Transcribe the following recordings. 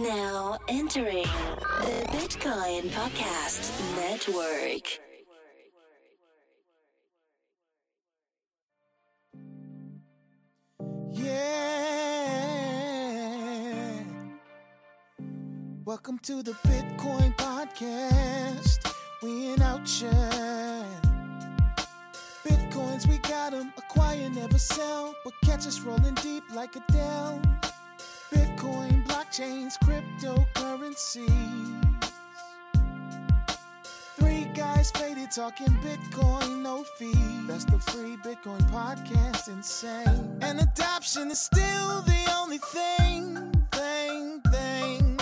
Now entering the Bitcoin Podcast Network. Yeah. Welcome to the Bitcoin Podcast. We in outshine. Bitcoins, we got 'em. Acquire, never sell. But catch us rolling deep like Adele. Bitcoin, blockchains, cryptocurrencies. Three guys faded talking Bitcoin, no fee. That's the free Bitcoin podcast, insane. And adoption is still the only thing, thing, thing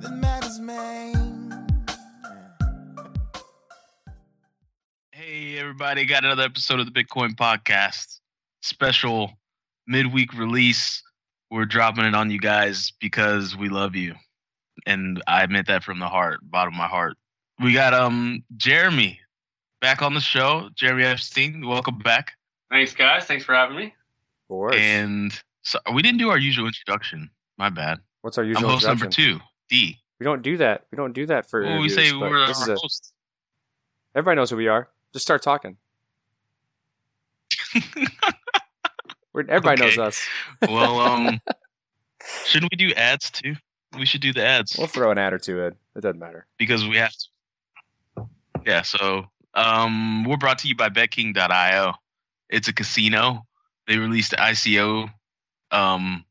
that matters, man. Hey, everybody, got another episode of the Bitcoin Podcast. Special midweek release. We're dropping it on you guys because we love you. And I meant that from the heart, bottom of my heart. We got um Jeremy back on the show. Jeremy Epstein, welcome back. Thanks, guys. Thanks for having me. Of course. And so we didn't do our usual introduction. My bad. What's our I'm usual host number two, D. We don't do that. We don't do that for Well, we say we're this is our a, host. everybody knows who we are. Just start talking. We're, everybody knows us. well, um, shouldn't we do ads too? We should do the ads. We'll throw an ad or two in. It doesn't matter. because we have to. Yeah, so um, we're brought to you by BetKing.io. It's a casino. They released ICO um,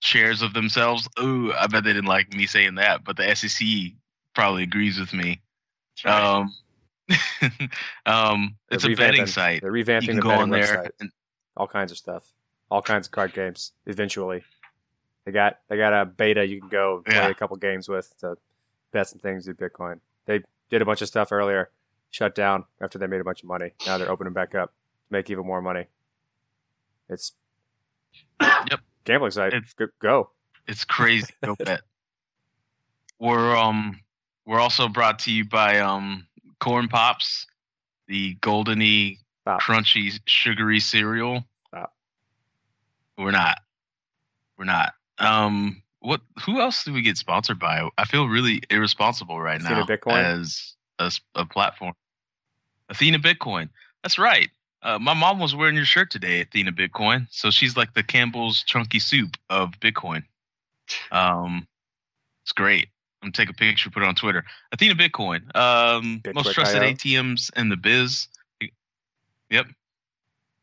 shares of themselves. Ooh, I bet they didn't like me saying that, but the SEC probably agrees with me. Um, um, it's a betting site. They're You revamping can the go betting on there. website. And, All kinds of stuff. All kinds of card games. Eventually, they got they got a beta you can go play Yeah. a couple games with to bet some things with Bitcoin. They did a bunch of stuff earlier, shut down after they made a bunch of money. Now they're opening back up to make even more money. It's Yep. gambling site. It's- Go-. It's crazy. Go bet. We're um we're also brought to you by um Corn Pops, the goldeny, Stop. crunchy, sugary cereal. Stop. We're not. We're not. Um what who else do we get sponsored by? I feel really irresponsible right Athena now Bitcoin? as a platform. Athena Bitcoin. That's right. Uh, my mom was wearing your shirt today, Athena Bitcoin. So she's like the Campbell's chunky soup of Bitcoin. Um, it's great. I'm gonna take a picture, put it on Twitter. Athena Bitcoin, um, Bitquick most trusted. ATMs in the biz. Yep.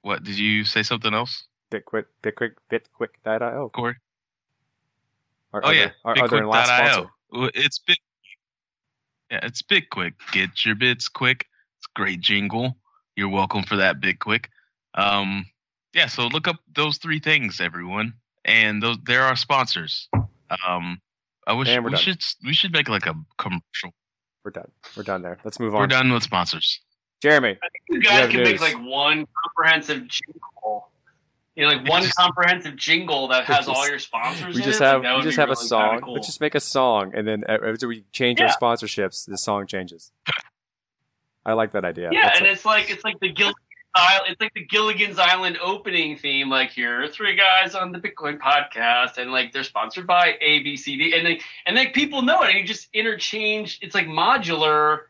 What did you say? Something else, Bitquick, Bitquick, Bitquick.io. Corey? Are, Oh are yeah, are they in last sponsor? It's Bit. Yeah, it's Bitquick. Get your bits quick. It's a great jingle. You're welcome for that, Bitquick. Um, yeah. So look up those three things, everyone, and those they're our sponsors. Um, I wish we done. should we should make like a commercial. We're done. We're done there. Let's move on. We're done with sponsors. Jeremy, I think You guys have can make like one comprehensive jingle. You know, like one Just- comprehensive jingle that has just- all your sponsors. we in just it. Like, have we just have a song. Cool. Let's just make a song, and then uh, after we change our sponsorships, the song changes. I like that idea. yeah, That's and it's like it's like the Gilligan's Island, it's like the Gilligan's Island opening theme. Like here are three guys on the Bitcoin podcast, and like they're sponsored by A, B, C, D, and like and like people know it, and you just interchange. It's like modular,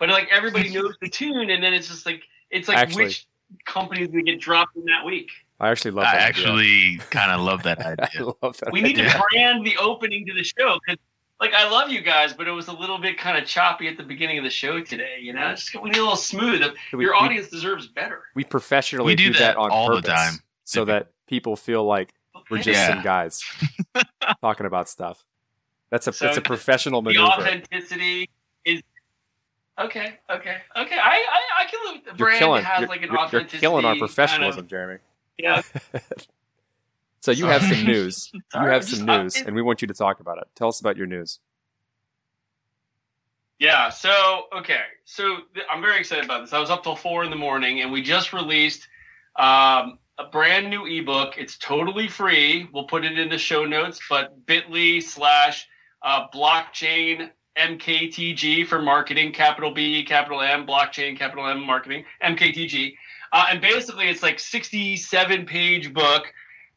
but like everybody knows the tune, and then it's just like it's like Actually- which companies we get dropped in that week. I actually love that. I that. actually kind of love that idea. idea. I love that. We need to brand the opening to the show because, like, I love you guys, but it was a little bit kind of choppy at the beginning of the show today. You know, just we need a little smooth. We- Your we- audience deserves better. we professionally We do that, that on all the purpose, time. so that people feel like we're just Yeah. some guys talking about stuff. That's a So that's a the- professional the maneuver. authenticity is okay. Okay. Okay. I I, I can live. The You're brand killing. has like an you're- you're killing our kind of- professionalism, Jeremy. yeah. So you have some news. You have some news, and we want you to talk about it. Tell us about your news. Yeah. So okay. So th- I'm very excited about this. I was up till four in the morning, and we just released um, a brand new ebook. It's totally free. We'll put it in the show notes. But Bitly slash uh, blockchain MKTG for marketing, capital B, capital M, blockchain, capital M, marketing, MKTG. Uh, and basically, it's like 67 page book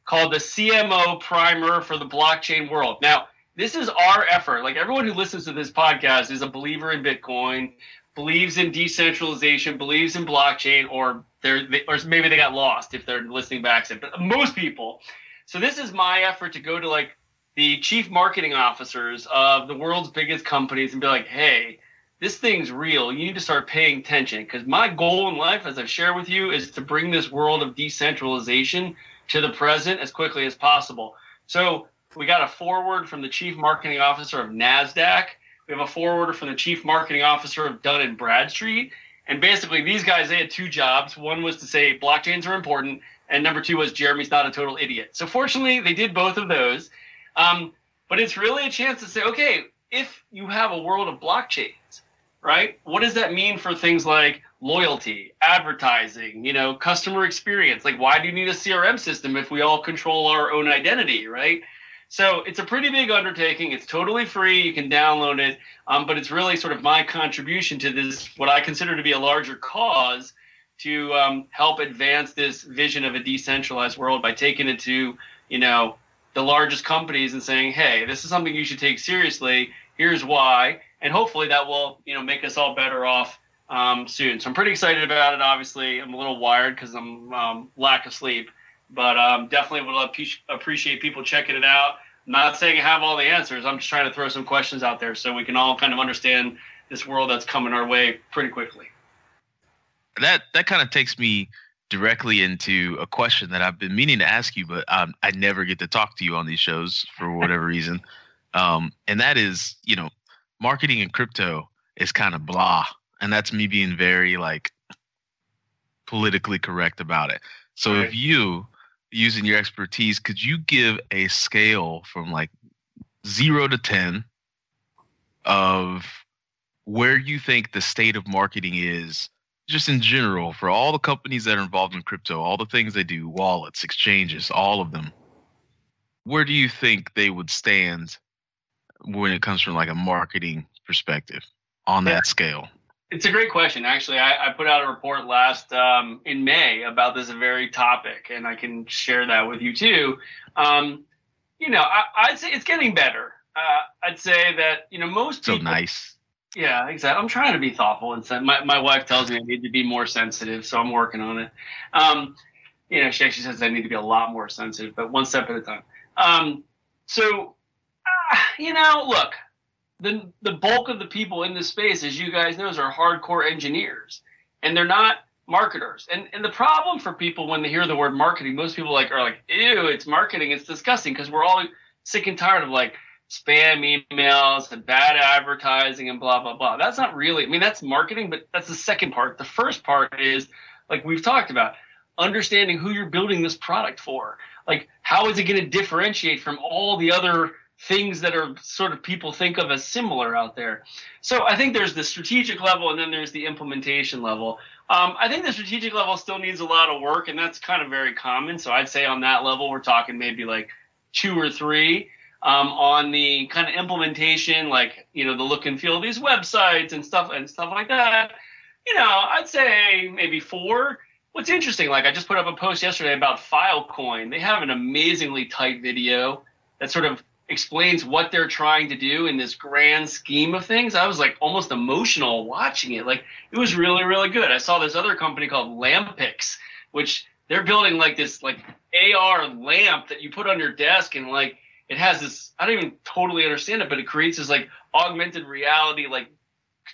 called the CMO Primer for the blockchain world. Now, this is our effort. Like everyone who listens to this podcast is a believer in Bitcoin, believes in decentralization, believes in blockchain, or they're they, or maybe they got lost if they're listening back. But most people. So this is my effort to go to like the chief marketing officers of the world's biggest companies and be like, hey, this thing's real. You need to start paying attention because my goal in life, as I've shared with you, is to bring this world of decentralization to the present as quickly as possible. So we got a forward from the chief marketing officer of NASDAQ. We have a forwarder from the chief marketing officer of Dun and Bradstreet. And basically, these guys, they had two jobs. One was to say blockchains are important, and number two was Jeremy's not a total idiot. So fortunately, they did both of those. Um, but it's really a chance to say, okay, if you have a world of blockchains, right? What does that mean for things like loyalty, advertising, you know, customer experience? Like, why do you need a CRM system if we all control our own identity, right? So it's a pretty big undertaking. It's totally free. You can download it. Um, but it's really sort of my contribution to this, what I consider to be a larger cause to um, help advance this vision of a decentralized world by taking it to, you know, the largest companies and saying, hey, this is something you should take seriously. Here's why. And hopefully that will, you know, make us all better off um, soon. So I'm pretty excited about it. Obviously, I'm a little wired because I'm um, lack of sleep but um, definitely would appreciate people checking it out. I'm not saying I have all the answers. I'm just trying to throw some questions out there so we can all kind of understand this world that's coming our way pretty quickly. That that kind of takes me directly into a question that I've been meaning to ask you, but um, I never get to talk to you on these shows for whatever reason. Um, and that is, you know, marketing in crypto is kind of blah, and that's me being very like politically correct about it. So right. if you using your expertise, could you give a scale from like zero to 10 of where you think the state of marketing is, just in general, for all the companies that are involved in crypto, all the things they do, wallets, exchanges, all of them? Where do you think they would stand when it comes from like a marketing perspective on that scale? It's a great question. Actually, I, I put out a report last um, in May about this very topic, and I can share that with you too. Um, you know, I, would say it's getting better. Uh, I'd say that you know most so people. nice. Yeah, exactly. I'm trying to be thoughtful, and my my wife tells me I need to be more sensitive, so I'm working on it. Um, you know, she actually says I need to be a lot more sensitive, but one step at a time. Um, so, uh, you know, look, the the bulk of the people in this space, as you guys know, are hardcore engineers, and they're not marketers. And and the problem for people when they hear the word marketing, most people like are like, ew, it's marketing, it's disgusting, because we're all sick and tired of like spam emails and bad advertising and blah blah blah. That's not really. I mean, that's marketing, but that's the second part. The first part is like we've talked about understanding who you're building this product for. Like, how is it going to differentiate from all the other things that are sort of people think of as similar out there. So I think there's the strategic level and then there's the implementation level. Um, I think the strategic level still needs a lot of work, and that's kind of very common. So I'd say on that level, we're talking maybe like two or three. Um, on the kind of implementation, like you know the look and feel of these websites and stuff and stuff like that, you know, I'd say maybe four. What's interesting, like I just put up a post yesterday about Filecoin. They have an amazingly tight video that sort of explains what they're trying to do in this grand scheme of things. I was like almost emotional watching it. Like it was really, really good. I saw this other company called Lampix, which they're building like this like AR lamp that you put on your desk and like it has this I don't even totally understand it, but it creates this like augmented reality like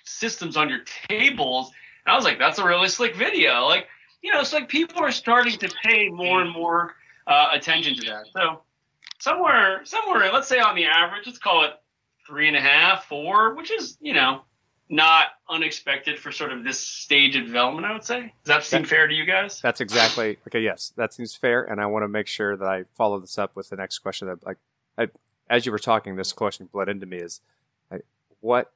systems on your tables. And I was like, that's a really slick video. Like, you know, it's like people are starting to pay more and more uh, attention to that. So somewhere somewhere let's say on the average let's call it three and a half four which is you know not unexpected for sort of this stage of development i would say does that seem fair to you guys that's exactly okay yes that seems fair and i want to make sure that i follow this up with the next question that like I, as you were talking this question bled into me is what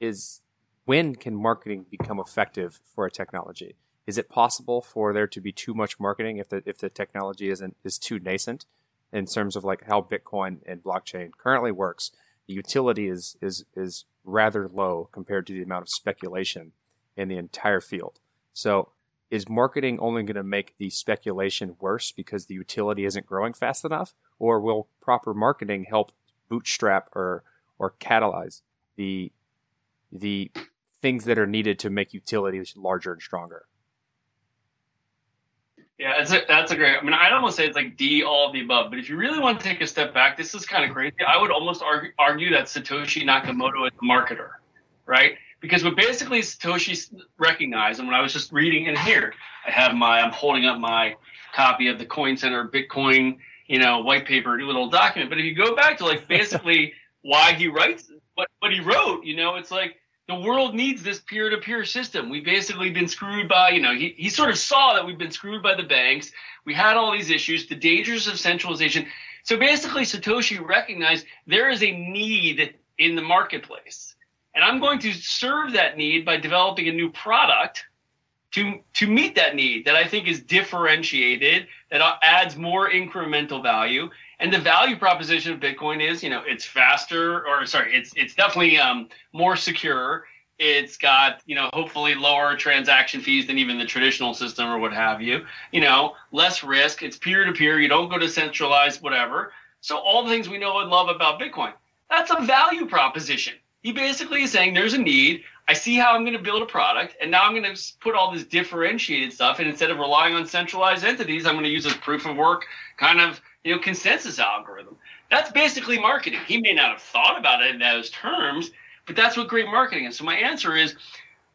is when can marketing become effective for a technology? Is it possible for there to be too much marketing if the if the technology isn't is too nascent in terms of like how Bitcoin and blockchain currently works, the utility is is is rather low compared to the amount of speculation in the entire field. So is marketing only going to make the speculation worse because the utility isn't growing fast enough, or will proper marketing help bootstrap or or catalyze the the things that are needed to make utilities larger and stronger? Yeah, that's a, that's a great. I mean, I'd almost say it's like D, all of the above. But if you really want to take a step back, this is kind of crazy. I would almost argue, argue that Satoshi Nakamoto is a marketer, right? Because what basically Satoshi recognized, and when I was just reading in here, I have my, I'm holding up my copy of the Coin Center Bitcoin, you know, white paper, little document. But if you go back to like basically why he writes what what he wrote, you know, it's like the world needs this peer-to-peer system. We've basically been screwed by, you know, he, he sort of saw that we've been screwed by the banks. We had all these issues, the dangers of centralization. So basically, Satoshi recognized there is a need in the marketplace. And I'm going to serve that need by developing a new product to, to meet that need that I think is differentiated, that adds more incremental value. And the value proposition of Bitcoin is, you know, it's faster, or sorry, it's it's definitely um, more secure. It's got, you know, hopefully lower transaction fees than even the traditional system or what have you. You know, less risk. It's peer to peer. You don't go to centralized whatever. So all the things we know and love about Bitcoin. That's a value proposition. He basically is saying there's a need. I see how I'm going to build a product, and now I'm going to put all this differentiated stuff. And instead of relying on centralized entities, I'm going to use this proof of work kind of you know, consensus algorithm. That's basically marketing. He may not have thought about it in those terms, but that's what great marketing is. So my answer is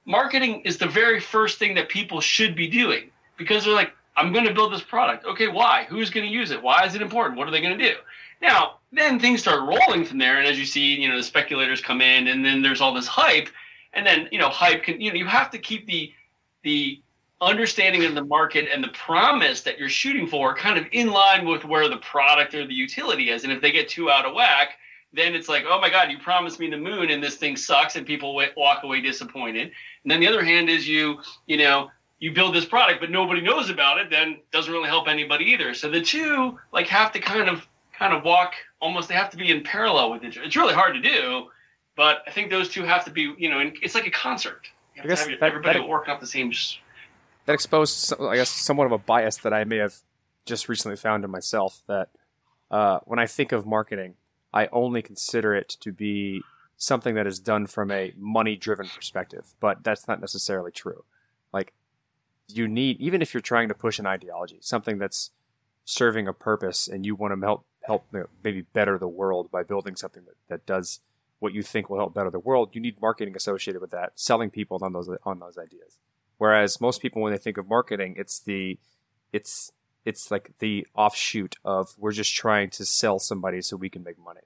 marketing is the very first thing that people should be doing because they're like, I'm going to build this product. Okay, why? Who's going to use it? Why is it important? What are they going to do? Now, then things start rolling from there, and as you see, you know, the speculators come in, and then there's all this hype, and then you know, hype can, you know, you have to keep the the understanding of the market and the promise that you're shooting for kind of in line with where the product or the utility is. And if they get too out of whack, then it's like, oh my God, you promised me the moon and this thing sucks, and people walk away disappointed. And then the other hand is you, you know, you build this product, but nobody knows about it, then doesn't really help anybody either. So the two like have to kind of kind of walk almost they have to be in parallel with each other. It's really hard to do, but I think those two have to be, you know, it's like a concert. You have I guess to have that, everybody that, work out the same that exposed, I guess, somewhat of a bias that I may have just recently found in myself. That uh, when I think of marketing, I only consider it to be something that is done from a money-driven perspective, but that's not necessarily true. Like you need, even if you're trying to push an ideology, something that's serving a purpose, and you want to help help maybe better the world by building something that, that does what you think will help better the world, you need marketing associated with that, selling people on those on those ideas. Whereas most people, when they think of marketing, it's the it's it's like the offshoot of we're just trying to sell somebody so we can make money.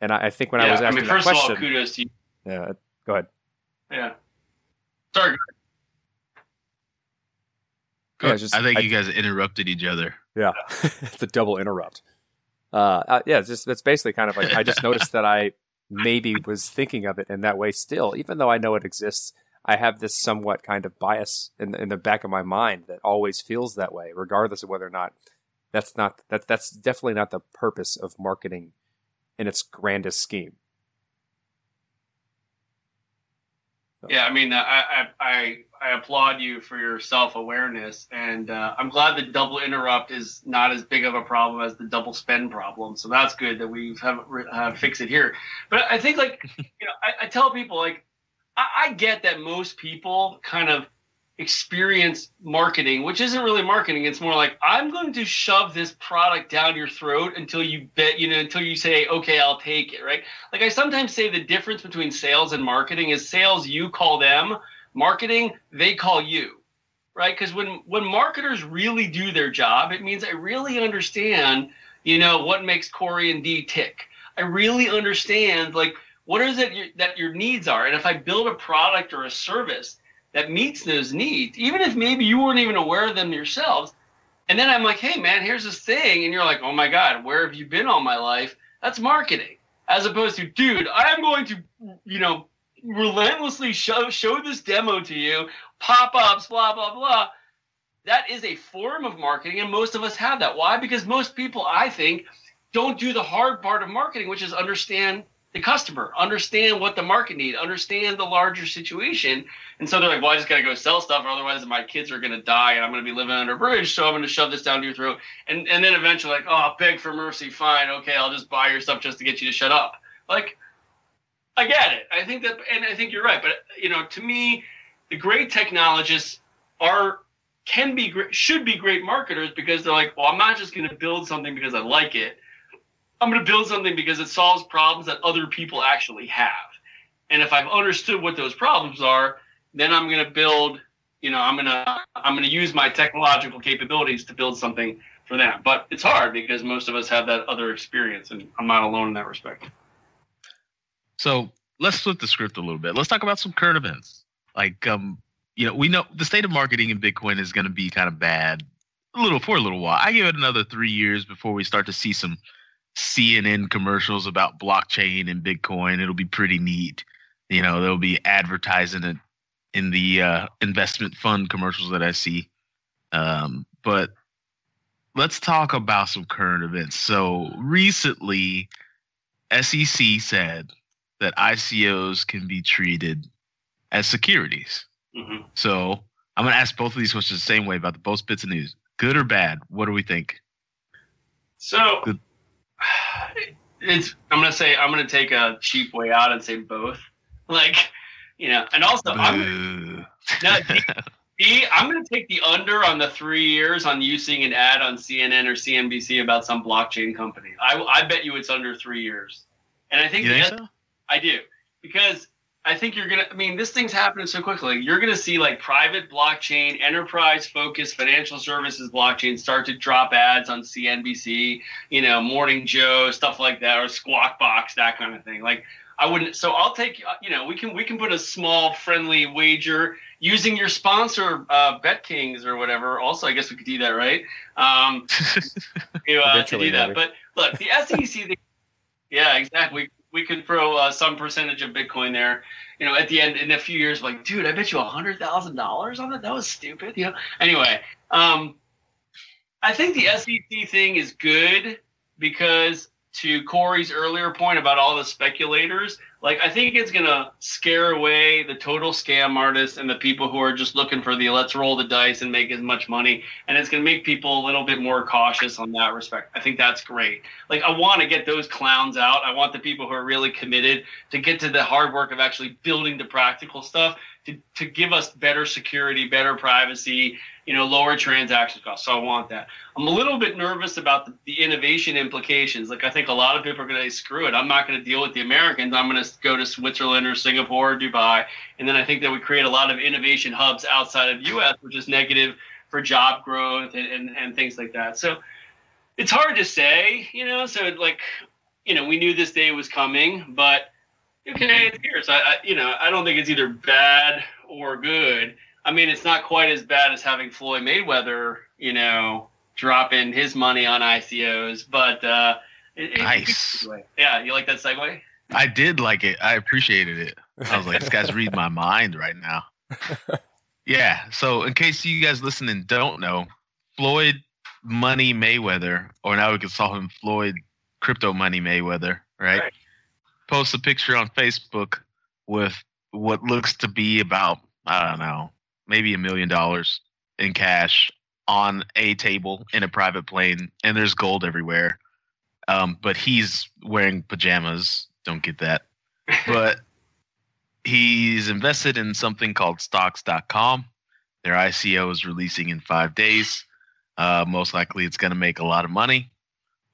And I, I think when yeah, I was asking I mean, first that question, of all, kudos to you. Yeah, uh, go ahead. Yeah. Sorry. Yeah, just, I think I, you guys interrupted each other. Yeah, it's a double interrupt. Uh, uh, yeah, it's just that's basically kind of like I just noticed that I maybe was thinking of it in that way still, even though I know it exists I have this somewhat kind of bias in, in the back of my mind that always feels that way, regardless of whether or not that's not that's that's definitely not the purpose of marketing in its grandest scheme. So. Yeah, I mean, I, I I applaud you for your self awareness, and uh, I'm glad the double interrupt is not as big of a problem as the double spend problem. So that's good that we have, have fixed it here. But I think, like, you know, I, I tell people like I, I get that most people kind of experience marketing, which isn't really marketing. It's more like I'm going to shove this product down your throat until you bet, you know, until you say, okay, I'll take it, right? Like I sometimes say the difference between sales and marketing is sales, you call them, marketing, they call you, right? Because when when marketers really do their job, it means I really understand, you know, what makes Corey and D tick. I really understand, like what is it that your needs are? And if I build a product or a service that meets those needs, even if maybe you weren't even aware of them yourselves, and then I'm like, hey man, here's this thing, and you're like, oh my god, where have you been all my life? That's marketing, as opposed to, dude, I'm going to, you know, relentlessly show show this demo to you, pop ups, blah blah blah. That is a form of marketing, and most of us have that. Why? Because most people, I think, don't do the hard part of marketing, which is understand the customer, understand what the market need, understand the larger situation. And so they're like, well, I just got to go sell stuff, or otherwise my kids are going to die and I'm going to be living under a bridge. So I'm going to shove this down your throat. And and then eventually, like, oh, beg for mercy, fine, okay, I'll just buy your stuff just to get you to shut up. Like, I get it. I think that, and I think you're right. But you know, to me, the great technologists are can be should be great marketers because they're like, well, I'm not just going to build something because I like it. I'm going to build something because it solves problems that other people actually have. And if I've understood what those problems are, then I'm going to build, you know, I'm going to I'm going to use my technological capabilities to build something for them. But it's hard because most of us have that other experience and I'm not alone in that respect. So, let's flip the script a little bit. Let's talk about some current events. Like um you know, we know the state of marketing in Bitcoin is going to be kind of bad a little for a little while. I give it another 3 years before we start to see some CNN commercials about blockchain and Bitcoin. It'll be pretty neat. You know, there'll be advertising it in the uh, investment fund commercials that I see. Um, but let's talk about some current events. So recently, SEC said that ICOs can be treated as securities. Mm-hmm. So I'm going to ask both of these questions the same way about the both bits of news. Good or bad? What do we think? So Good. it's I'm gonna say I'm gonna take a cheap way out and say both. Like, you know, and also I'm Boo. no, D, I'm gonna take the under on the three years on you seeing an ad on CNN or CNBC about some blockchain company. I I bet you it's under three years, and I think, you think so? I do because I think you're gonna. I mean, this thing's happening so quickly. You're gonna see like private blockchain, enterprise-focused financial services blockchain start to drop ads on CNBC, you know, Morning Joe, stuff like that, or Squawk Box, that kind of thing. Like, I wouldn't. So I'll take. uh, You know, we can we can put a small friendly wager using your sponsor, uh, BetKings or whatever. Also, I guess we could do that, right? Um, to, uh, to do that. But look, the SEC. Yeah, exactly. We could throw uh, some percentage of Bitcoin there. You know, at the end in a few years, like, dude, I bet you a hundred thousand dollars on it. That was stupid. You know. Anyway, um, I think the SEC thing is good because to Corey's earlier point about all the speculators, like I think it's gonna scare away the total scam artists and the people who are just looking for the let's roll the dice and make as much money, and it's gonna make people a little bit more cautious on that respect. I think that's great. Like I want to get those clowns out. I want the people who are really committed to get to the hard work of actually building the practical stuff to to give us better security, better privacy, you know, lower transaction costs. So I want that. I'm a little bit nervous about the, the innovation implications. Like I think a lot of people are going to say, screw it. I'm not going to deal with the Americans. I'm going to go to Switzerland or Singapore or Dubai. And then I think that we create a lot of innovation hubs outside of U.S., which is negative for job growth and, and, and things like that. So it's hard to say, you know. So like, you know, we knew this day was coming, but okay, it's here. So I, I, you know, I don't think it's either bad or good. I mean, it's not quite as bad as having Floyd Mayweather, you know, drop in his money on ICOs, but uh, it, it- Nice. yeah, you like that segue? I did like it. I appreciated it. I was like, this guy's reading my mind right now. Yeah. So, in case you guys listening don't know, Floyd Money Mayweather, or now we can call him Floyd Crypto Money Mayweather, right? Right. Posts a picture on Facebook with what looks to be about, I don't know, maybe a million dollars in cash on a table in a private plane, and there's gold everywhere. Um, but he's wearing pajamas. Don't get that. But he's invested in something called stox.com. Their ICO is releasing in five days. Uh, most likely it's going to make a lot of money,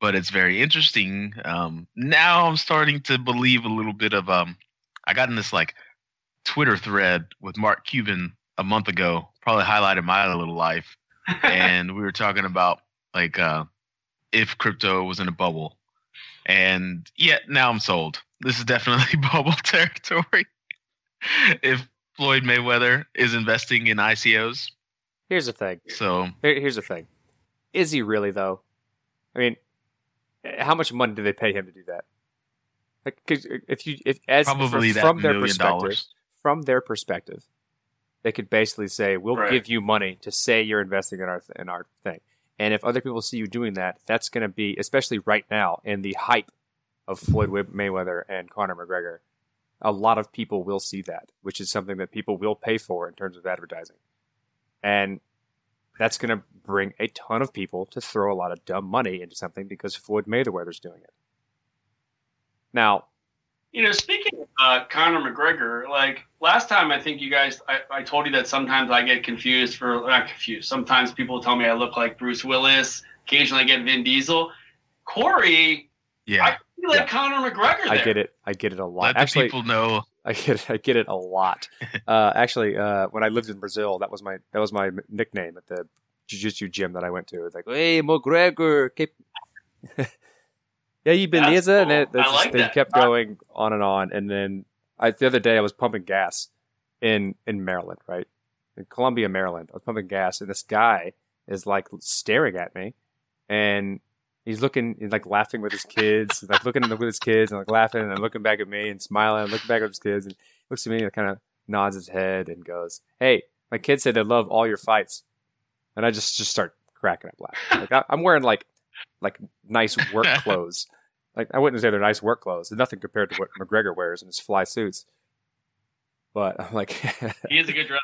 but it's very interesting. Um, now I'm starting to believe a little bit of. Um, I got in this like Twitter thread with Mark Cuban a month ago, probably highlighted my little life. and we were talking about like uh, if crypto was in a bubble. And yeah, now I'm sold. This is definitely bubble territory. if Floyd Mayweather is investing in ICOs, Here's the thing. so Here- Here's the thing. Is he really though? I mean, how much money do they pay him to do that? Like, 'cause if you, if as probably from, that from their million perspective, dollars. from their perspective, they could basically say, "We'll Right. give you money to say you're investing in our in our thing." And if other people see you doing that, that's going to be, especially right now in the hype of Floyd Mayweather and Conor McGregor, a lot of people will see that, which is something that people will pay for in terms of advertising. And that's going to bring a ton of people to throw a lot of dumb money into something because Floyd Mayweather's doing it. Now, you know, speaking of uh, Conor McGregor, like last time, I think you guys, I, I told you that sometimes I get confused for not confused. Sometimes people tell me I look like Bruce Willis. Occasionally, I get Vin Diesel. Corey, Yeah. I feel like Yeah. Conor McGregor. I get it. I get it a lot. Let the Actually, people know. I get it. I get it a lot. uh, actually, uh, when I lived in Brazil, that was my that was my nickname at the jiu-jitsu gym that I went to. It's like, hey, McGregor, keep. yeah, you beleza, and it, it's just- like they that. kept going on and on. And then I, the other day, I was pumping gas in in Maryland, right in Columbia, Maryland. I was pumping gas, and this guy is like staring at me, and he's looking, he's like laughing with his kids, like looking with his kids, and like laughing, and looking back at me, and smiling, and looking back at his kids, and looks at me and kind of nods his head and goes, "Hey, my kids said they love all your fights," and I just just start cracking up laughing. Like I, I'm wearing like like nice work clothes. Like I wouldn't say they're nice work clothes. They're nothing compared to what McGregor wears in his fly suits. But I'm like, He is a good dresser.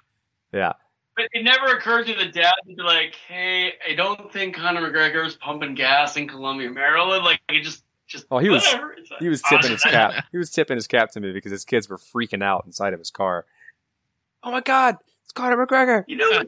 yeah, But it never occurred to the dad to be like, "Hey, I don't think Conor McGregor is pumping gas in Columbia, Maryland." Like, it just, just Oh, he was- whatever. He was tipping his cap. He was tipping his cap to me because his kids were freaking out inside of his car. Oh my God, it's Conor McGregor. You know,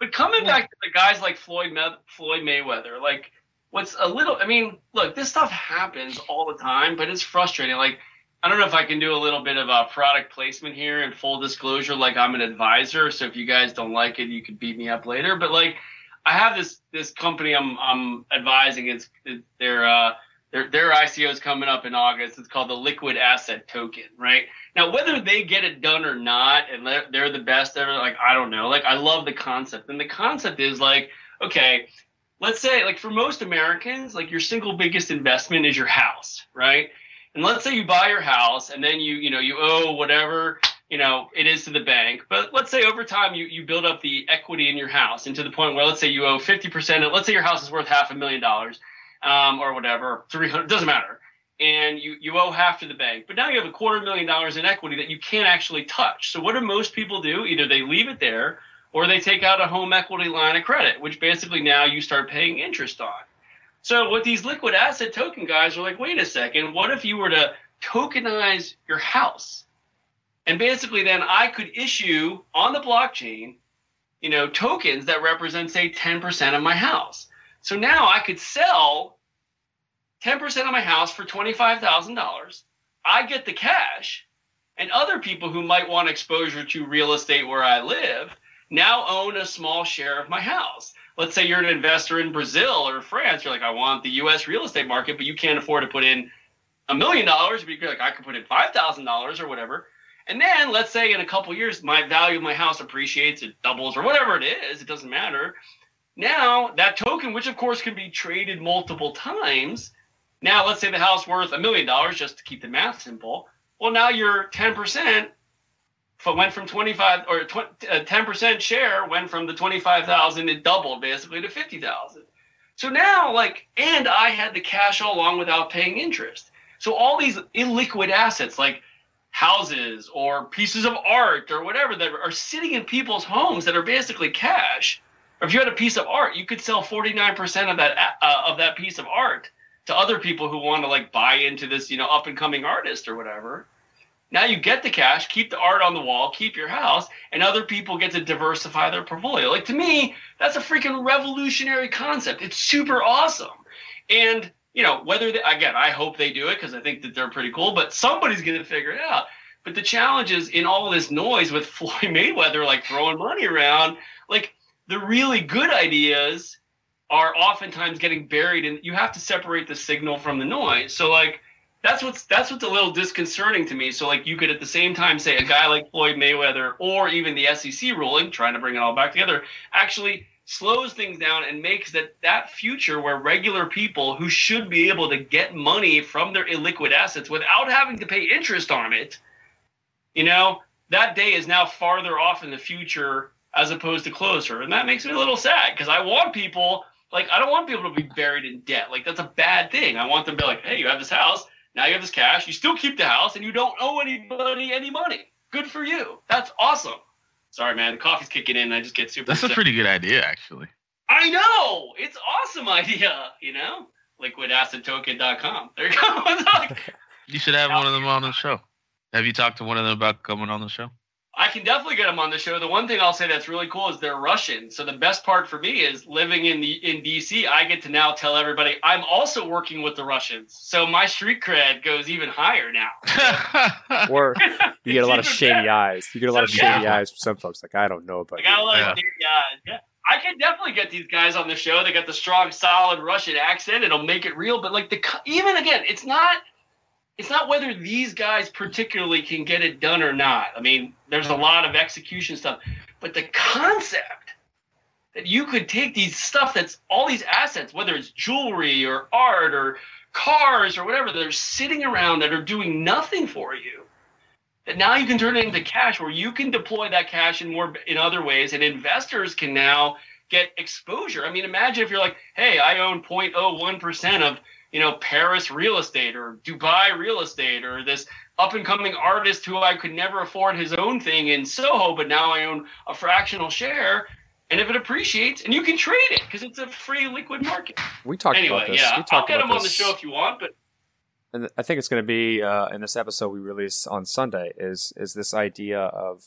but coming back to the guys like Floyd May- Floyd Mayweather, like what's a little. I mean, look, this stuff happens all the time, but it's frustrating. Like, I don't know if I can do a little bit of a product placement here and full disclosure. Like, I'm an advisor, so if you guys don't like it, you can beat me up later. But like, I have this this company I'm I'm advising. It's it, their uh their ICO is coming up in August. It's called the Liquid Asset Token, right? Now, whether they get it done or not, and they're, the best ever, like I don't know. Like I love the concept, and the concept is like, okay, let's say like for most Americans, like your single biggest investment is your house, right? And let's say you buy your house, and then you you know you owe whatever you know it is to the bank. But let's say over time you you build up the equity in your house, and to the point where let's say you owe fifty percent. And let's say your house is worth half a million dollars, um, or whatever, three hundred doesn't matter and you, you owe half to the bank. But now you have a quarter million dollars in equity that you can't actually touch. So what do most people do? Either they leave it there or they take out a home equity line of credit, which basically now you start paying interest on. So what these liquid asset token guys are like, wait a second, what if you were to tokenize your house? And basically then I could issue on the blockchain, you know, tokens that represent say 10% of my house. So now I could sell 10% of my house for $25,000. I get the cash, and other people who might want exposure to real estate where I live now own a small share of my house. Let's say you're an investor in Brazil or France. You're like, I want the US real estate market, but you can't afford to put in a million dollars. But you're like, I could put in $5,000 or whatever. And then let's say in a couple years, my value of my house appreciates, it doubles, or whatever it is. It doesn't matter. Now, that token, which of course can be traded multiple times, now, let's say the house worth a million dollars, just to keep the math simple. Well, now your 10% f- went from 25 or tw- uh, 10% share went from the 25,000, it doubled basically to 50,000. So now, like, and I had the cash all along without paying interest. So all these illiquid assets, like houses or pieces of art or whatever, that are sitting in people's homes that are basically cash. Or if you had a piece of art, you could sell 49% of that uh, of that piece of art to other people who want to like buy into this, you know, up and coming artist or whatever. Now you get the cash, keep the art on the wall, keep your house, and other people get to diversify their portfolio. Like to me, that's a freaking revolutionary concept. It's super awesome. And you know, whether they, again, I hope they do it because I think that they're pretty cool, but somebody's going to figure it out. But the challenge is in all this noise with Floyd Mayweather like throwing money around, like the really good ideas are oftentimes getting buried and you have to separate the signal from the noise. So like that's what's that's what's a little disconcerting to me. So like you could at the same time say a guy like Floyd Mayweather or even the SEC ruling, trying to bring it all back together, actually slows things down and makes that that future where regular people who should be able to get money from their illiquid assets without having to pay interest on it, you know, that day is now farther off in the future as opposed to closer. And that makes me a little sad because I want people Like I don't want people to be buried in debt. Like that's a bad thing. I want them to be like, hey, you have this house, now you have this cash, you still keep the house, and you don't owe anybody any money. Good for you. That's awesome. Sorry, man, the coffee's kicking in. And I just get super. That's a pretty good idea, actually. I know. It's awesome idea. You know, liquidassettoken.com. There you go. You should have one of them on the show. Have you talked to one of them about coming on the show? I can definitely get them on the show. The one thing I'll say that's really cool is they're Russian. So the best part for me is living in the in DC. I get to now tell everybody I'm also working with the Russians. So my street cred goes even higher now. Or you get a lot of shady better. eyes. You get a lot of So, shady yeah. eyes from some folks. Like I don't know about I got a lot Yeah. of yeah, yeah. I can definitely get these guys on the show. They got the strong, solid Russian accent. It'll make it real. But like the even again, it's not. It's not whether these guys particularly can get it done or not. I mean, there's a lot of execution stuff, but the concept that you could take these stuff that's all these assets, whether it's jewelry or art or cars or whatever, that are sitting around that are doing nothing for you that now you can turn it into cash where you can deploy that cash in more in other ways and investors can now get exposure i mean imagine if you're like hey i own 0.01% of you know paris real estate or dubai real estate or this up and coming artist who i could never afford his own thing in soho but now i own a fractional share and if it appreciates and you can trade it because it's a free liquid market We talked anyway about this. yeah we i'll talked get him on the show if you want but and I think it's going to be uh, in this episode we release on Sunday is is this idea of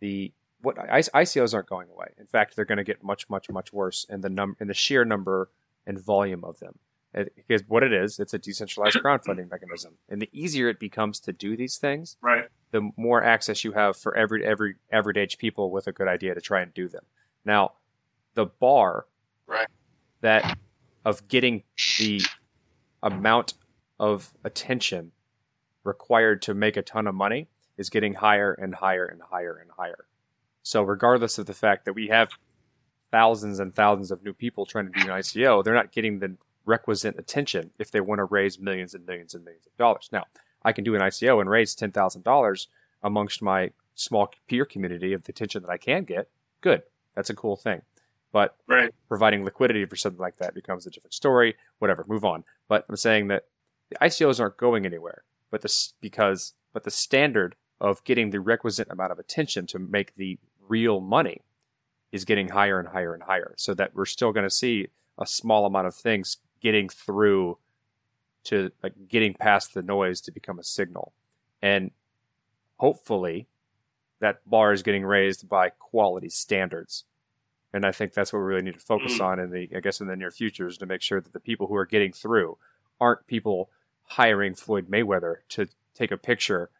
the what ICOs aren't going away. In fact, they're going to get much much much worse in the num in the sheer number and volume of them. It, because what it is, it's a decentralized crowdfunding mechanism, and the easier it becomes to do these things, right the more access you have for every every average age people with a good idea to try and do them. Now, the bar Right. that of getting the amount of attention required to make a ton of money is getting higher and higher and higher and higher. So regardless of the fact that we have thousands and thousands of new people trying to do an ICO, they're not getting the requisite attention if they want to raise millions and millions and millions of dollars. Now, I can do an ICO and raise ten thousand dollars amongst my small peer community of the attention that I can get. Good, that's a cool thing. But right providing liquidity for something like that becomes a different story. Whatever, move on. But I'm saying that the ICOs aren't going anywhere, but this because but the standard of getting the requisite amount of attention to make the real money is getting higher and higher and higher. So that we're still going to see a small amount of things getting through to like getting past the noise to become a signal, and hopefully that bar is getting raised by quality standards and I think that's what we really need to focus Mm. on in the I guess in the near future is to make sure that the people who are getting through aren't people hiring Floyd Mayweather to take a picture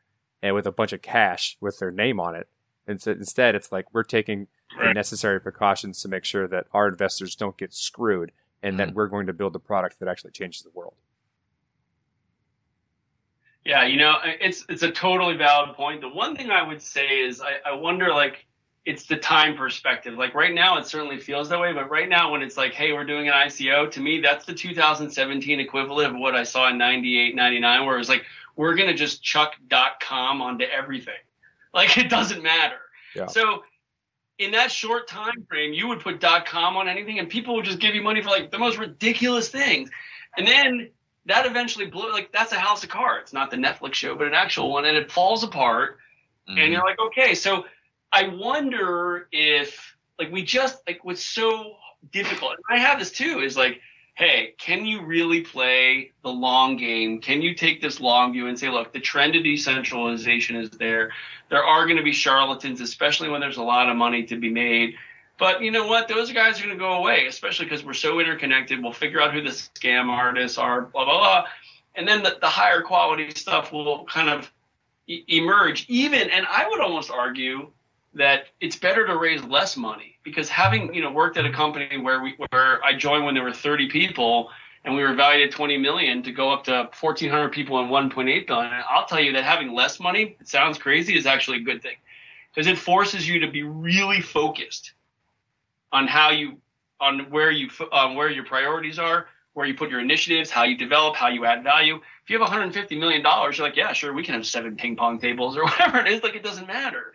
and with a bunch of cash with their name on it. And so instead, it's like we're taking the necessary precautions to make sure that our investors don't get screwed and that mm-hmm. we're going to build a product that actually changes the world. Yeah, you know, it's it's a totally valid point. The one thing I would say is I, I wonder like it's the time perspective. Like right now it certainly feels that way, but right now when it's like, hey, we're doing an ICO, to me that's the 2017 equivalent of what I saw in 98, 99, where it was like, we're gonna just chuck .com onto everything. Like it doesn't matter. Yeah. So in that short time frame, you would put .com on anything and people would just give you money for like the most ridiculous things. And then that eventually blew like that's a house of cards, not the Netflix show, but an actual one, and it falls apart. Mm-hmm. And you're like, okay, so I wonder if like we just like what's so difficult. And I have this too, is like, hey, can you really play the long game? Can you take this long view and say, look, the trend of decentralization is there. There are going to be charlatans, especially when there's a lot of money to be made. But you know what? Those guys are going to go away, especially because we're so interconnected. We'll figure out who the scam artists are, blah, blah, blah. And then the, the higher quality stuff will kind of e- emerge. Even, and I would almost argue that it's better to raise less money because having, you know, worked at a company where we, where I joined when there were 30 people and we were valued at 20 million to go up to 1400 people and 1.8 billion. I'll tell you that having less money, it sounds crazy, is actually a good thing because it forces you to be really focused on how you on where you on where your priorities are, where you put your initiatives, how you develop, how you add value. If you have 150 million dollars, you're like, yeah, sure, we can have seven ping pong tables or whatever it is. Like it doesn't matter,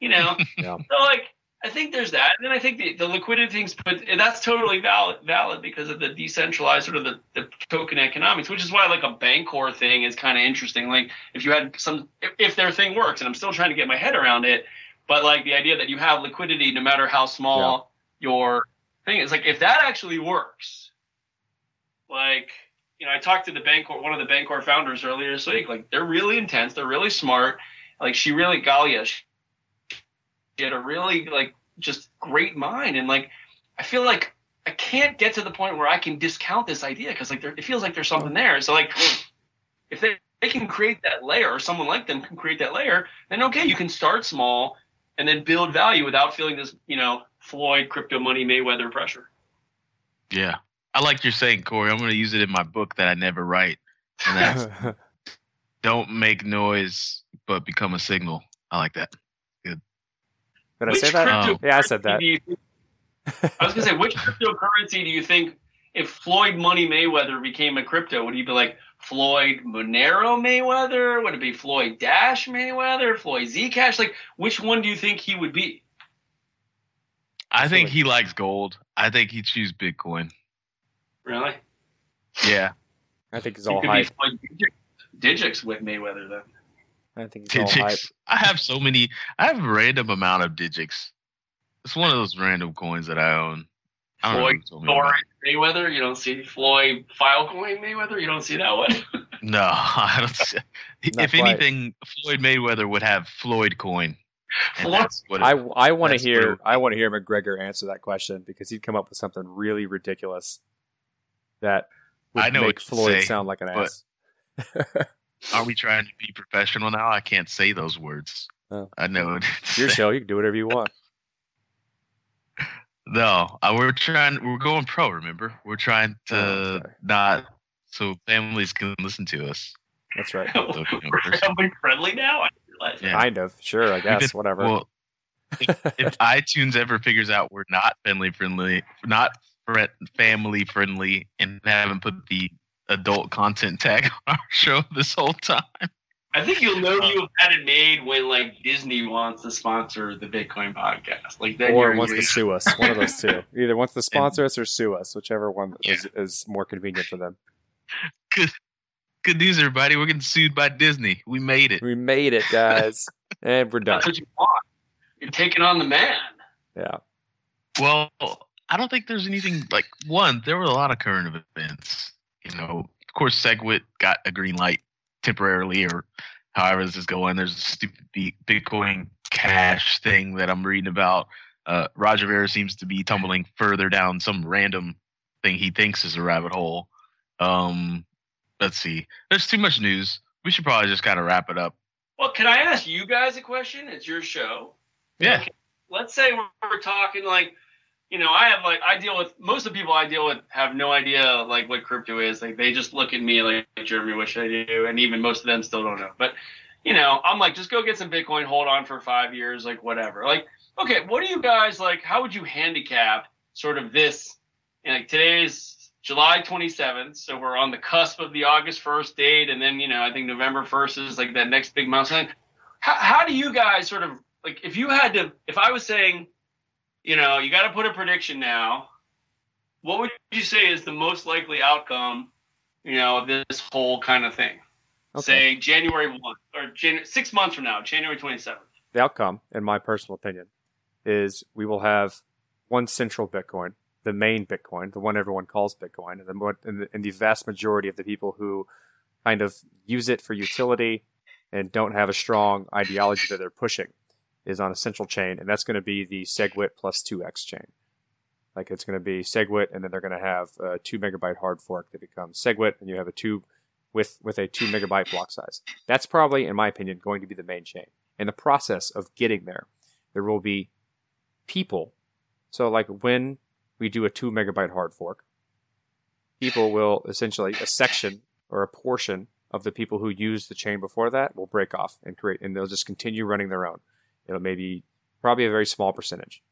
you know. Yeah. So like I think there's that, and then I think the, the liquidity things, but that's totally valid valid because of the decentralized sort of the, the token economics, which is why like a Bancor thing is kind of interesting. Like if you had some, if, if their thing works, and I'm still trying to get my head around it, but like the idea that you have liquidity no matter how small your thing is, like if that actually works, like you know, I talked to the Bancor, one of the Bancor founders earlier this week. Like they're really intense, they're really smart. Like she really, Galia, she had a really like just great mind, and like I feel like I can't get to the point where I can discount this idea because like there, it feels like there's something there. So like if they, they can create that layer, or someone like them can create that layer, then okay, you can start small and then build value without feeling this, you know, Floyd crypto money Mayweather pressure. Yeah. I like you're saying, Corey. I'm going to use it in my book that I never write. And that's don't make noise, but become a signal. I like that. Did I say that? crypto- yeah, I said that. You I was gonna say, which cryptocurrency do you think, if Floyd Money Mayweather became a crypto, would he be like Floyd Monero Mayweather? Would it be Floyd Dash Mayweather? Floyd Zcash? Like, which one do you think he would be? I think he likes gold. I think he'd choose Bitcoin. Really? Yeah. I think he's He all could hype. be Floyd Digix, Digix with Mayweather then. I think he's all hype. Digix. I have so many. I have a random amount of Digix. It's one of those random coins that I own. I Floyd who told me about Torrent Mayweather. You don't see Floyd Filecoin Mayweather. You don't see that one. No, I don't. see- Not if quite. anything, Floyd Mayweather would have Floyd coin. Floyd- what it- I I want to hear true. I want to hear McGregor answer that question because he'd come up with something really ridiculous that would I know make Floyd say, sound like an ass. Are we trying to be professional now? I can't say those words. Oh. I know it. Your show. You can do whatever you want. No, uh, we're trying. We're going pro. Remember, we're trying to Oh, okay. not so families can listen to us. That's right. So, We're family friendly now. I realize. Yeah. Kind of. Sure. I guess. did- Whatever. Well, if, if iTunes ever figures out we're not family friendly, not fri- family friendly, and haven't put the adult content tag on our show this whole time, I think you'll know uh, you've had it made when like Disney wants to sponsor the Bitcoin podcast. Like then or you're, wants to sue us. One of those two. Either wants to sponsor us or sue us, whichever one Yeah. is, is more convenient for them. good, good news, everybody. We're getting sued by Disney. We made it. We made it, guys, and we're done. that's what you want. You're taking on the man. Yeah. Well, I don't think there's anything like one. There were a lot of current events. You know, of course, Segwit got a green light temporarily, or however this is going. There's a stupid Bitcoin Cash thing that I'm reading about. Uh, Roger Ver seems to be tumbling further down some random thing he thinks is a rabbit hole. Um, let's see. There's too much news. We should probably just kind of wrap it up. Well, can I ask you guys a question? It's your show. Yeah. Okay. Let's say we're, we're talking like, you know, I have like I deal with most of the people I deal with have no idea like what crypto is. Like they just look at me like Jeremy, should I do? And even most of them still don't know. But you know, I'm like, just go get some Bitcoin, hold on for five years, like whatever. Like, okay, what do you guys like? How would you handicap sort of this? And like today's July 27th, so we're on the cusp of the August 1st date, and then you know I think November 1st is like that next big milestone. How, how do you guys sort of like if you had to if I was saying, you know, you got to put a prediction now, what would you say is the most likely outcome, you know, of this whole kind of thing? Okay. Say January 1 or Jan- 6 months from now, January 27th. the outcome, in my personal opinion, is we will have one central Bitcoin, the main Bitcoin, the one everyone calls Bitcoin, and the, and the, and the vast majority of the people who kind of use it for utility and don't have a strong ideology that they're pushing is on a central chain, and that's going to be the SegWit plus 2x chain. Like it's going to be SegWit, and then they're going to have a two megabyte hard fork that becomes SegWit, and you have a two with with a two megabyte block size. That's probably, in my opinion, going to be the main chain. In the process of getting there, there will be people. So, like when we do a two megabyte hard fork, people will essentially a section or a portion of the people who use the chain before that will break off and create, and they'll just continue running their own. It'll maybe probably a very small percentage,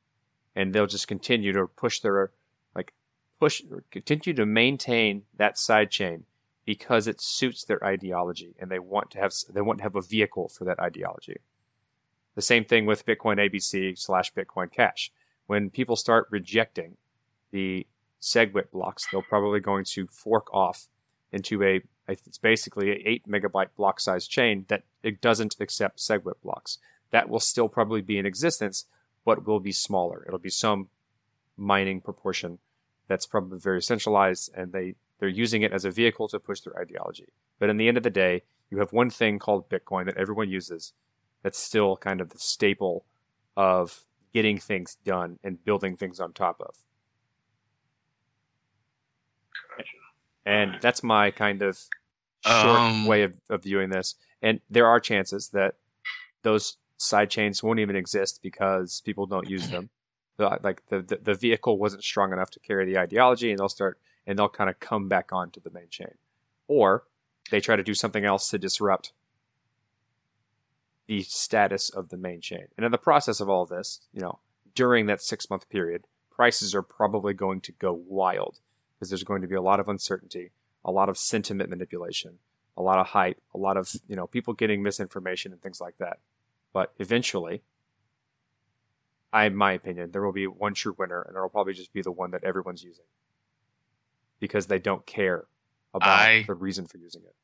and they'll just continue to push their like push continue to maintain that side chain because it suits their ideology and they want to have they want to have a vehicle for that ideology. The same thing with Bitcoin ABC slash Bitcoin Cash. When people start rejecting the SegWit blocks, they're probably going to fork off into a it's basically an eight megabyte block size chain that it doesn't accept SegWit blocks. That will still probably be in existence, but will be smaller. It'll be some mining proportion that's probably very centralized, and they they're using it as a vehicle to push their ideology. But in the end of the day, you have one thing called Bitcoin that everyone uses. That's still kind of the staple of getting things done and building things on top of. Gotcha. And that's my kind of short Um, way of, of viewing this. And there are chances that those side chains won't even exist because people don't use them. The, like the, the the vehicle wasn't strong enough to carry the ideology, and they'll start and they'll kind of come back onto the main chain, or they try to do something else to disrupt the status of the main chain. And in the process of all of this, you know, during that six month period, prices are probably going to go wild because there's going to be a lot of uncertainty, a lot of sentiment manipulation, a lot of hype, a lot of you know people getting misinformation and things like that. But eventually, I, in my opinion, there will be one true winner, and it'll probably just be the one that everyone's using because they don't care about I- the reason for using it.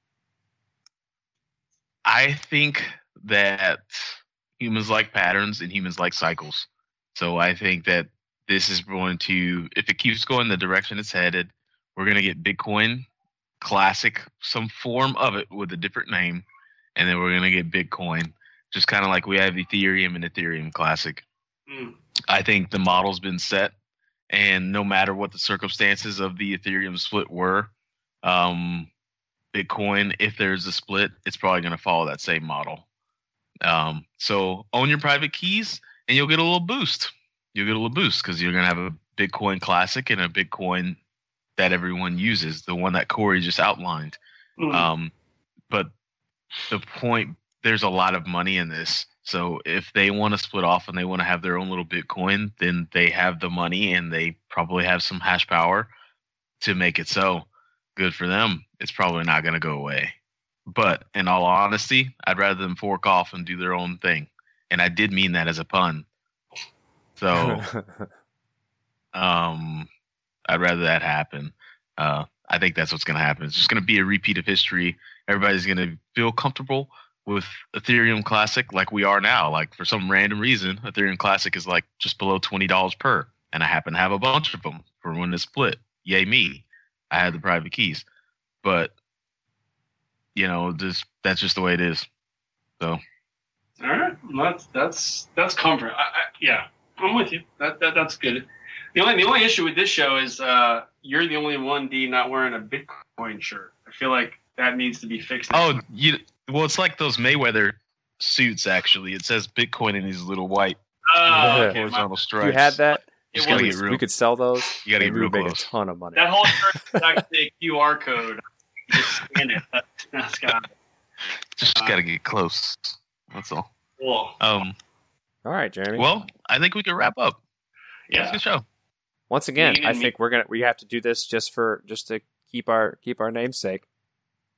I think that humans like patterns and humans like cycles. So I think that this is going to, if it keeps going the direction it's headed, we're going to get Bitcoin Classic, some form of it with a different name, and then we're going to get Bitcoin, just kind of like we have Ethereum and Ethereum Classic. Mm. I think the model's been set, and no matter what the circumstances of the Ethereum split were, um, Bitcoin, if there's a split, it's probably going to follow that same model. Um, so own your private keys, and you'll get a little boost. You'll get a little boost because you're going to have a Bitcoin Classic and a Bitcoin that everyone uses, the one that Corey just outlined. Mm. Um, but the point, there's a lot of money in this. So if they want to split off and they want to have their own little Bitcoin, then they have the money and they probably have some hash power to make it so. Good for them. It's probably not going to go away. But in all honesty, I'd rather them fork off and do their own thing. And I did mean that as a pun. So um, I'd rather that happen. Uh, I think that's what's going to happen. It's just going to be a repeat of history. Everybody's going to feel comfortable with Ethereum Classic like we are now. Like for some random reason, Ethereum Classic is like just below twenty dollars per, and I happen to have a bunch of them for when it's split. Yay me! I had the private keys, but you know, just that's just the way it is. So All right, that's that's that's comfort. I, I, yeah, I'm with you. That, that that's good. The only the only issue with this show is uh, you're the only one D not wearing a Bitcoin shirt. I feel like that needs to be fixed. Oh, you well, it's like those Mayweather suits. Actually, it says Bitcoin in these little white Oh, Yeah. okay, my- horizontal stripes. you had that? it gotta was- get real. We could sell those. You gotta get real would make a ton of money. that whole shirt is actually a QR code. Just scan it. That, that's got Just Uh, gotta get close. That's all. cool. Um. All right, Jeremy. Well, I think we can wrap up. It's a Yeah. good show. Once again, I and me. think we're gonna we have to do this just for just to keep our keep our namesake.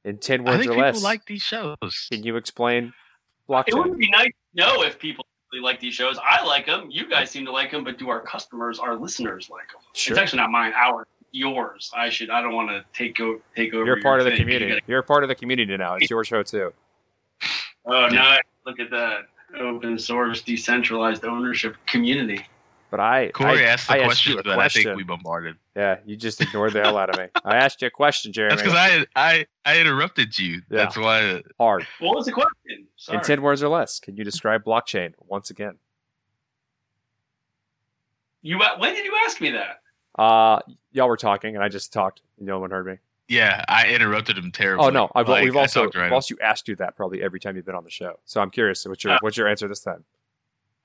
In ten I words think or people less, like these shows. can you explain It would be nice to know if people really like these shows. I like them. You guys seem to like them, but do our customers, our listeners, like them? Sure. It's actually not mine. Ours. Yours. I should. I don't want to take over. Take over. You're your part of the thing. You community. You're part of the community now. It's your show too. gotta- Oh no! Look at that open source, decentralized ownership community. But I, Corey I, asked the I question you a that I think we bombarded. Yeah, you just ignored the hell out of me. I asked you a question, Jeremy. That's because I, I I interrupted you. Yeah. That's why. Hard. What was the question? Sorry. In ten words or less, can you describe blockchain once again? You when did you ask me that? Uh, y'all were talking, and I just talked. and No one heard me. Yeah, I interrupted him terribly. Oh no, I've, Like, we've also talked right we've also asked you that probably every time you've been on the show. So I'm curious. What's your Uh, what's your answer this time?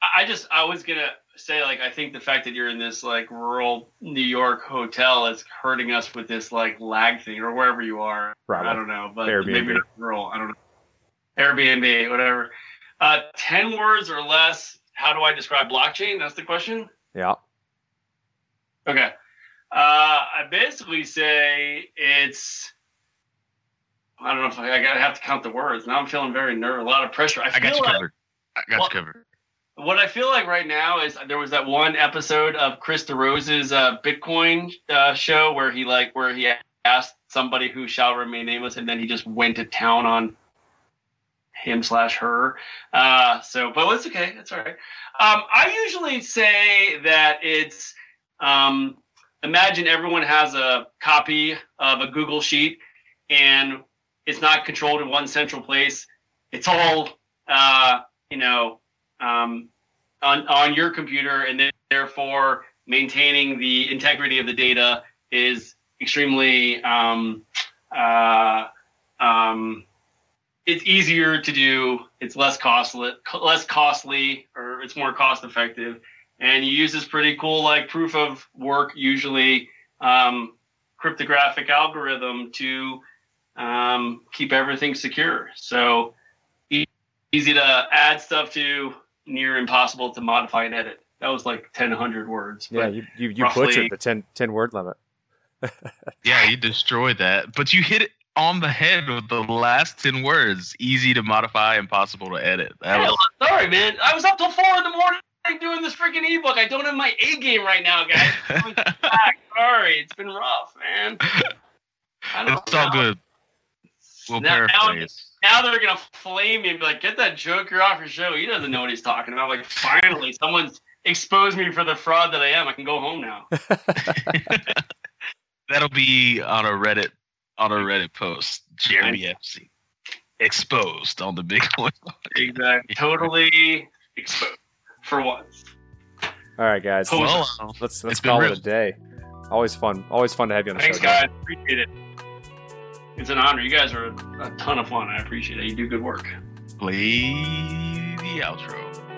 I I just I was gonna say like I think the fact that you're in this like rural New York hotel is hurting us with this like lag thing or wherever you are. Probably. I don't know, but Airbnb. maybe not rural. I don't know. Airbnb, whatever. Uh, ten words or less. How do I describe blockchain? That's the question. Yeah. Okay. Uh, I basically say it's. I don't know if I, I gotta have to count the words. Now I'm feeling very nervous, a lot of pressure. I, I got you like- covered. I got Well, you covered. What I feel like right now is there was that one episode of Chris DeRose's uh, Bitcoin uh, show where he like where he asked somebody who shall remain nameless, and then he just went to town on him slash her. Uh, so, but it's okay. It's all right. Um, I usually say that it's um, imagine everyone has a copy of a Google sheet and it's not controlled in one central place. It's all, uh, you know, um, on, on your computer, and then therefore maintaining the integrity of the data is extremely um, uh, um, it's easier to do. It's less costly, less costly, or it's more cost effective. And you use this pretty cool like proof of work, usually um, cryptographic algorithm to um, keep everything secure. So easy to add stuff to, near impossible to modify and edit. That was like 1000 words. Yeah, but you you, you roughly- butchered the 10, 10 word limit. Yeah, you destroyed that, but you hit it on the head with the last ten words. Easy to modify, impossible to edit. That Hell, was sorry, man. I was up till four in the morning doing this freaking ebook. I don't have my A game right now, guys. Sorry, it's been rough, man. I don't it's all good. We'll Now- now- paraphrase. Now they're gonna flame me and be like, "Get that joker off your show. He doesn't know what he's talking about." Like, finally, someone's exposed me for the fraud that I am. I can go home now. That'll be on a Reddit on a Reddit post. Jeremy Epstein exposed on the big one. Exactly. Totally exposed for once. All right, guys. Cool. Let's Well, let's, let's it's call real. it a day. Always fun. Always fun to have you on the Thanks, show. Thanks, guys. Appreciate it. It's an honor. You guys are a ton of fun. I appreciate it. You do good work. play the outro.